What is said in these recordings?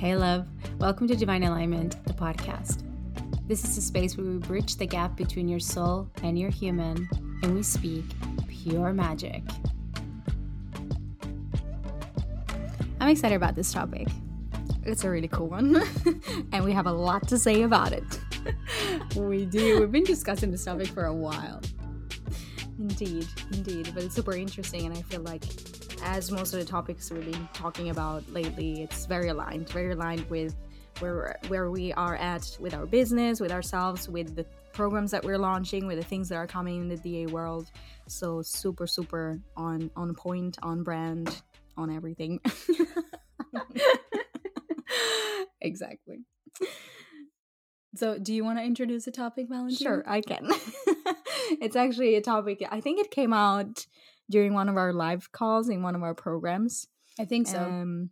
Hey, love. Welcome to Divine Alignment, the podcast. This is a space where we bridge the gap between your soul and your human, and we speak pure magic. I'm excited about this topic. It's a really cool one, and we have a lot to say about it. we do. We've been discussing this topic for a while. Indeed, indeed. But it's super interesting, and I feel like as most of the topics we've been talking about lately, it's very aligned, very aligned with where where we are at with our business, with ourselves, with the programs that we're launching, with the things that are coming in the DA world. So super, super on on point, on brand, on everything. exactly. So, do you want to introduce a topic, Valentina? Sure, I can. it's actually a topic. I think it came out during one of our live calls in one of our programs. I think so. Um,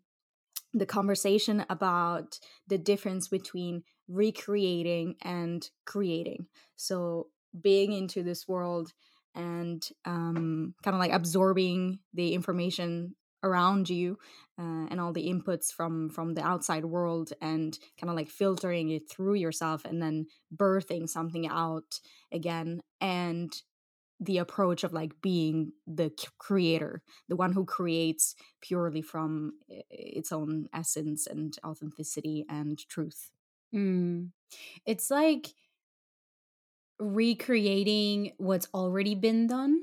the conversation about the difference between recreating and creating. So being into this world and um, kind of like absorbing the information around you uh, and all the inputs from from the outside world and kind of like filtering it through yourself and then birthing something out again and the approach of like being the creator, the one who creates purely from its own essence and authenticity and truth. Mm. It's like recreating what's already been done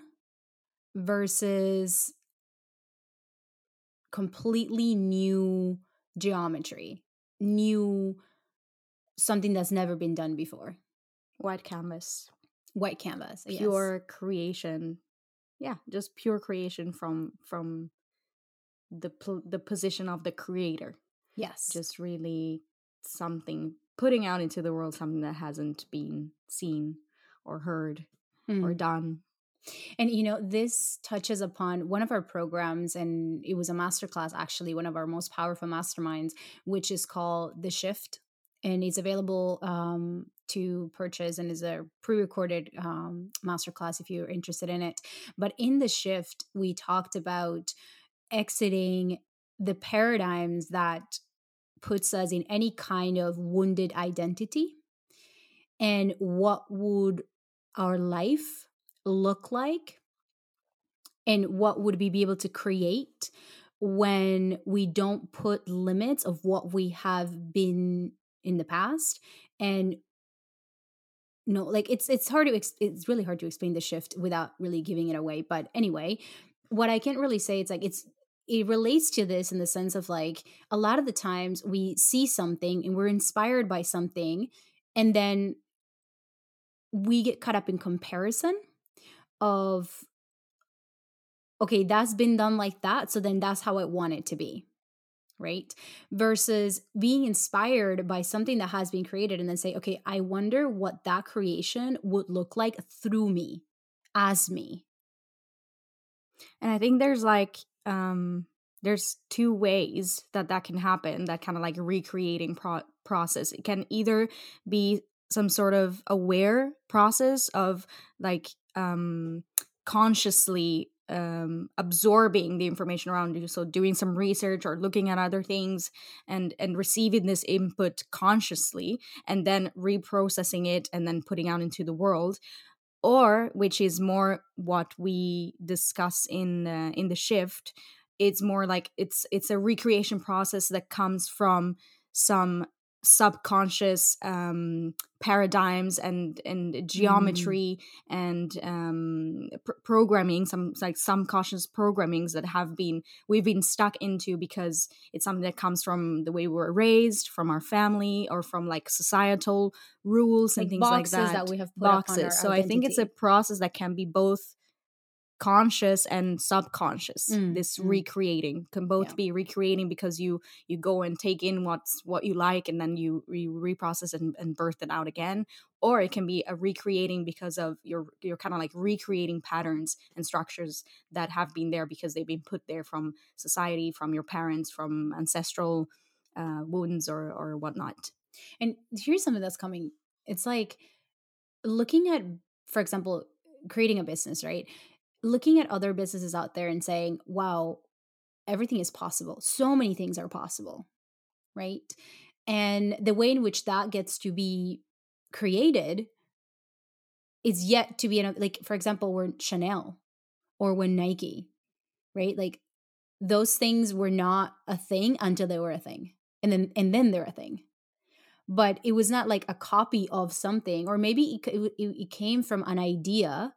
versus completely new geometry, new something that's never been done before. White canvas white canvas pure yes. creation. Yeah just pure creation from from the pl- the position of the creator. Yes. Just really something putting out into the world something that hasn't been seen or heard mm. or done. And you know this touches upon one of our programs and it was a masterclass actually one of our most powerful masterminds which is called the shift and it's available um, to purchase and is a pre-recorded um, masterclass if you're interested in it. But in the shift we talked about exiting the paradigms that puts us in any kind of wounded identity and what would our life look like and what would we be able to create when we don't put limits of what we have been in the past and no like it's it's hard to it's really hard to explain the shift without really giving it away but anyway what i can't really say it's like it's it relates to this in the sense of like a lot of the times we see something and we're inspired by something and then we get caught up in comparison of okay that's been done like that so then that's how i want it to be right? Versus being inspired by something that has been created and then say, okay, I wonder what that creation would look like through me, as me. And I think there's like, um, there's two ways that that can happen that kind of like recreating pro- process it can either be some sort of aware process of like um consciously um, absorbing the information around you. So doing some research or looking at other things and and receiving this input consciously and then reprocessing it and then putting out into the world. Or which is more what we discuss in uh, in the shift it's more like it's it's a recreation process that comes from some subconscious um, paradigms and and geometry mm. and um, pr- programming some like some conscious programmings that have been we've been stuck into because it's something that comes from the way we were raised from our family or from like societal rules and things like that, Boxes that we have boxes. So i think it's a process that can be both conscious and subconscious mm, this mm. recreating can both yeah. be recreating because you you go and take in what's what you like and then you re- reprocess and, and birth it out again or it can be a recreating because of your you're kind of like recreating patterns and structures that have been there because they've been put there from society from your parents from ancestral uh, wounds or or whatnot and here's something that's coming it's like looking at for example creating a business right looking at other businesses out there and saying, wow, everything is possible. So many things are possible. right? And the way in which that gets to be created is yet to be like for example we're chanel or when nike right like those things were not a thing until they were a thing and then and then they're a thing but it was not like a copy of something or maybe it, it, it came from an idea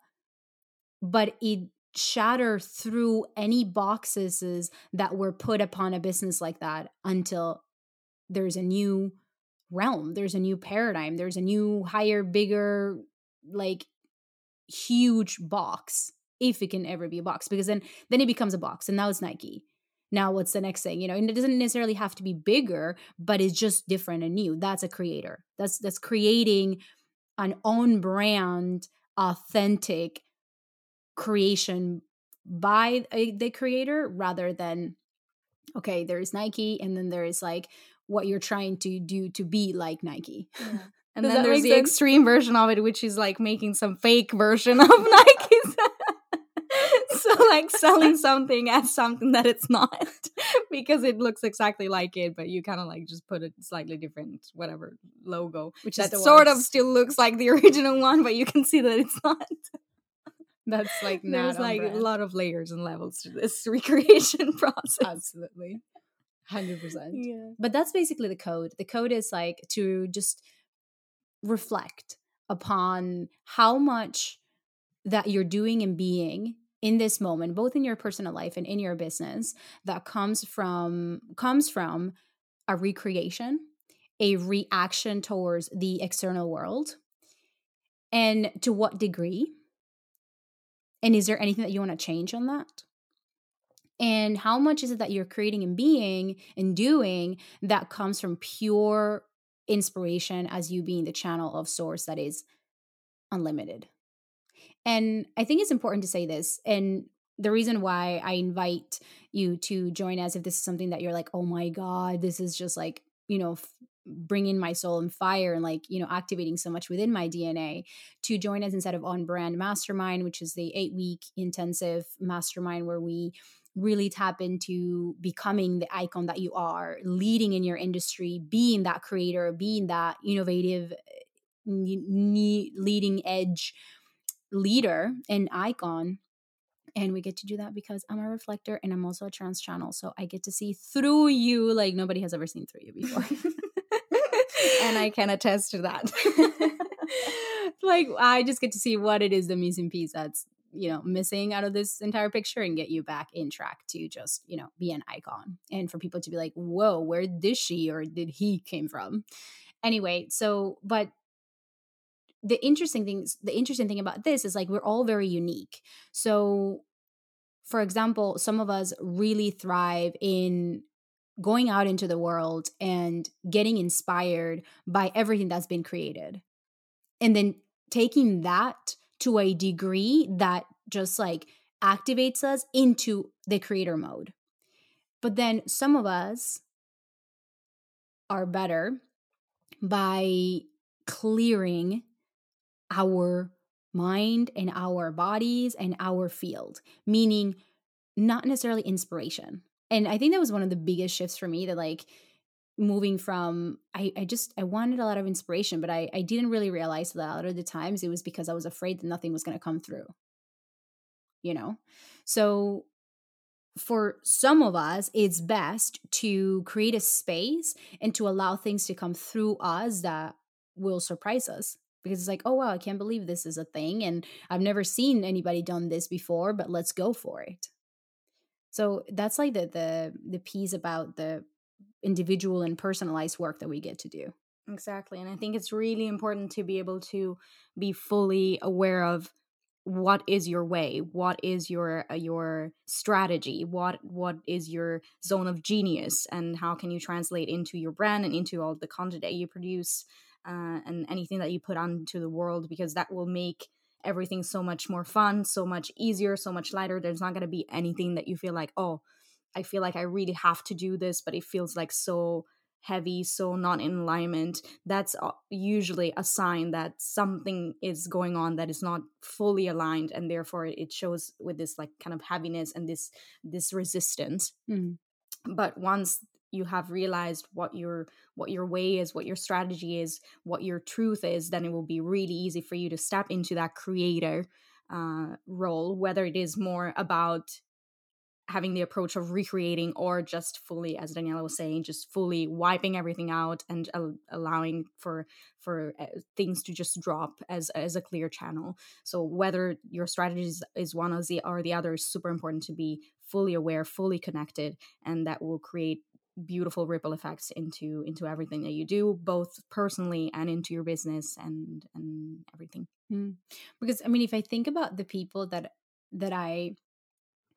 but it shattered through any boxes that were put upon a business like that until there's a new realm there's a new paradigm there's a new higher bigger like huge box if it can ever be a box because then then it becomes a box and now it's nike. Now what's the next thing? You know and it doesn't necessarily have to be bigger but it's just different and new. That's a creator. That's that's creating an own brand authentic creation by a, the creator rather than okay there's nike and then there is like what you're trying to do to be like nike yeah. and Does then there's the sense? extreme version of it which is like making some fake version of nike's so like selling something as something that it's not because it looks exactly like it but you kind of like just put a slightly different whatever logo which that sort of still looks like the original one but you can see that it's not that's like there's like brand. a lot of layers and levels to this recreation process. Absolutely. 100% yeah. But that's basically the code. The code is like to just reflect upon how much that you're doing and being in this moment both in your personal life and in your business that comes from comes from a recreation a reaction towards the external world and to what degree and is there anything that you want to change on that and how much is it that you're creating and being and doing that comes from pure inspiration as you being the channel of source that is unlimited and I think it's important to say this. And the reason why I invite you to join us, if this is something that you're like, oh my God, this is just like, you know, bringing my soul and fire and like, you know, activating so much within my DNA, to join us instead of On Brand Mastermind, which is the eight week intensive mastermind where we really tap into becoming the icon that you are, leading in your industry, being that creator, being that innovative, eh, leading edge leader and icon and we get to do that because I'm a reflector and I'm also a trans channel. So I get to see through you like nobody has ever seen through you before. and I can attest to that. like I just get to see what it is the missing piece that's, you know, missing out of this entire picture and get you back in track to just, you know, be an icon. And for people to be like, whoa, where did she or did he came from? Anyway, so but the interesting things the interesting thing about this is like we're all very unique so for example some of us really thrive in going out into the world and getting inspired by everything that's been created and then taking that to a degree that just like activates us into the creator mode but then some of us are better by clearing our mind and our bodies and our field, meaning not necessarily inspiration. And I think that was one of the biggest shifts for me that like moving from I, I just I wanted a lot of inspiration, but I, I didn't really realize that a lot of the times it was because I was afraid that nothing was gonna come through. You know? So for some of us, it's best to create a space and to allow things to come through us that will surprise us because it's like, oh wow, I can't believe this is a thing and I've never seen anybody done this before, but let's go for it. So that's like the the the piece about the individual and personalized work that we get to do. Exactly. And I think it's really important to be able to be fully aware of what is your way what is your uh, your strategy what what is your zone of genius and how can you translate into your brand and into all the content that you produce uh, and anything that you put onto the world because that will make everything so much more fun, so much easier, so much lighter. There's not going to be anything that you feel like, oh, I feel like I really have to do this, but it feels like so heavy, so not in alignment. That's uh, usually a sign that something is going on that is not fully aligned, and therefore it shows with this like kind of heaviness and this this resistance. Mm. But once you have realized what your what your way is what your strategy is what your truth is then it will be really easy for you to step into that creator uh, role whether it is more about having the approach of recreating or just fully as daniela was saying just fully wiping everything out and allowing for for uh, things to just drop as as a clear channel. So whether your strategy is, is one or the or the other is super important to be fully aware fully connected and that will create beautiful ripple effects into into everything that you do both personally and into your business and and everything mm. because i mean if i think about the people that that i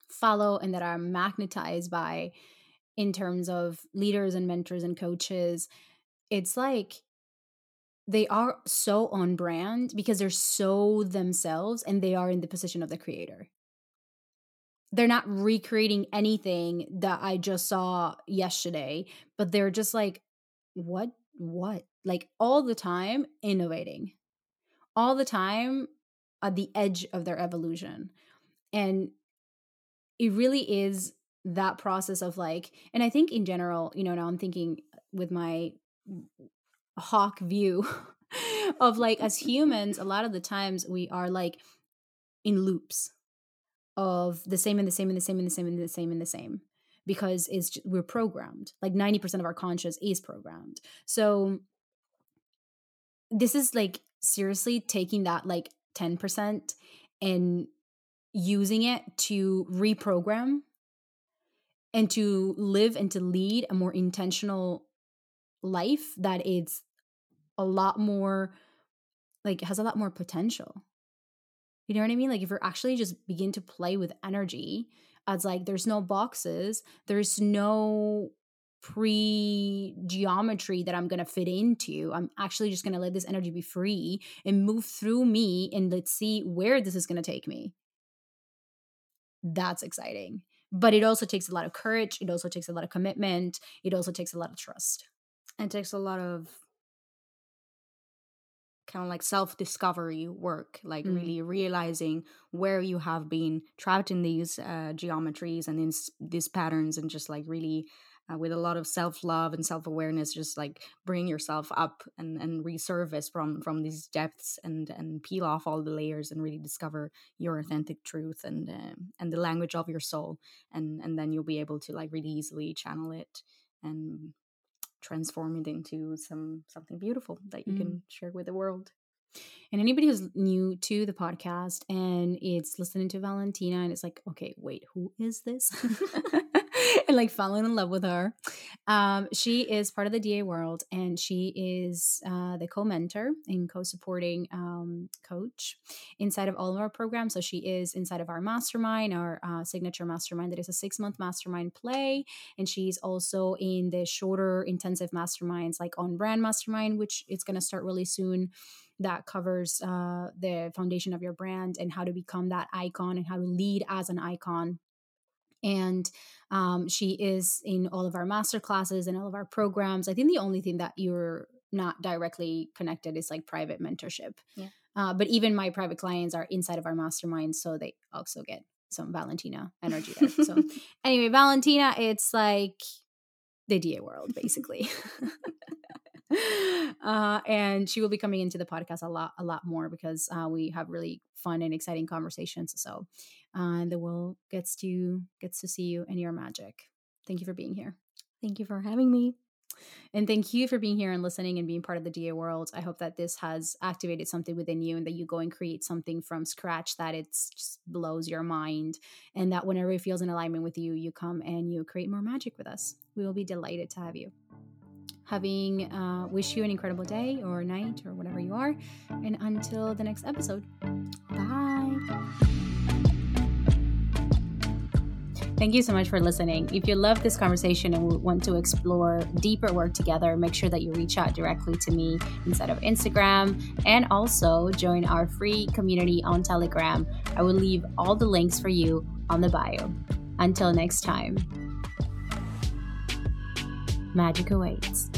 follow and that i'm magnetized by in terms of leaders and mentors and coaches it's like they are so on brand because they're so themselves and they are in the position of the creator they're not recreating anything that I just saw yesterday, but they're just like, what, what? Like all the time innovating, all the time at the edge of their evolution. And it really is that process of like, and I think in general, you know, now I'm thinking with my hawk view of like, as humans, a lot of the times we are like in loops of the same and the same and the same and the same and the same and the same because it's we're programmed. Like 90% of our conscious is programmed. So this is like seriously taking that like 10% and using it to reprogram and to live and to lead a more intentional life that it's a lot more like has a lot more potential you know what I mean? Like if you're actually just begin to play with energy as like there's no boxes, there's no pre geometry that I'm going to fit into. I'm actually just going to let this energy be free and move through me and let's see where this is going to take me. That's exciting. But it also takes a lot of courage. It also takes a lot of commitment. It also takes a lot of trust. And takes a lot of kind of like self discovery work, like mm. really realizing where you have been trapped in these uh, geometries and in these patterns, and just like really. Uh, with a lot of self love and self awareness, just like bring yourself up and, and resurface from from these depths and and peel off all the layers and really discover your authentic truth and uh, and the language of your soul, and and then you'll be able to like really easily channel it and transform it into some something beautiful that you mm. can share with the world. And anybody who's new to the podcast and it's listening to Valentina and it's like, okay, wait, who is this? and like falling in love with her. Um, she is part of the DA world and she is uh, the co mentor and co supporting um, coach inside of all of our programs. So she is inside of our mastermind, our uh, signature mastermind that is a six month mastermind play. And she's also in the shorter intensive masterminds like on brand mastermind, which is going to start really soon that covers uh, the foundation of your brand and how to become that icon and how to lead as an icon and um, she is in all of our master classes and all of our programs. I think the only thing that you're not directly connected is like private mentorship yeah. uh, but even my private clients are inside of our mastermind so they also get some valentina energy there. So anyway valentina it's like the da world basically uh, and she will be coming into the podcast a lot a lot more because uh, we have really fun and exciting conversations so uh, the world gets to gets to see you and your magic. Thank you for being here. Thank you for having me. And thank you for being here and listening and being part of the DA world. I hope that this has activated something within you and that you go and create something from scratch that it just blows your mind. And that whenever it feels in alignment with you, you come and you create more magic with us. We will be delighted to have you. Having uh, wish you an incredible day or night or whatever you are. And until the next episode, bye. Thank you so much for listening. If you love this conversation and want to explore deeper work together, make sure that you reach out directly to me inside of Instagram and also join our free community on Telegram. I will leave all the links for you on the bio. Until next time, magic awaits.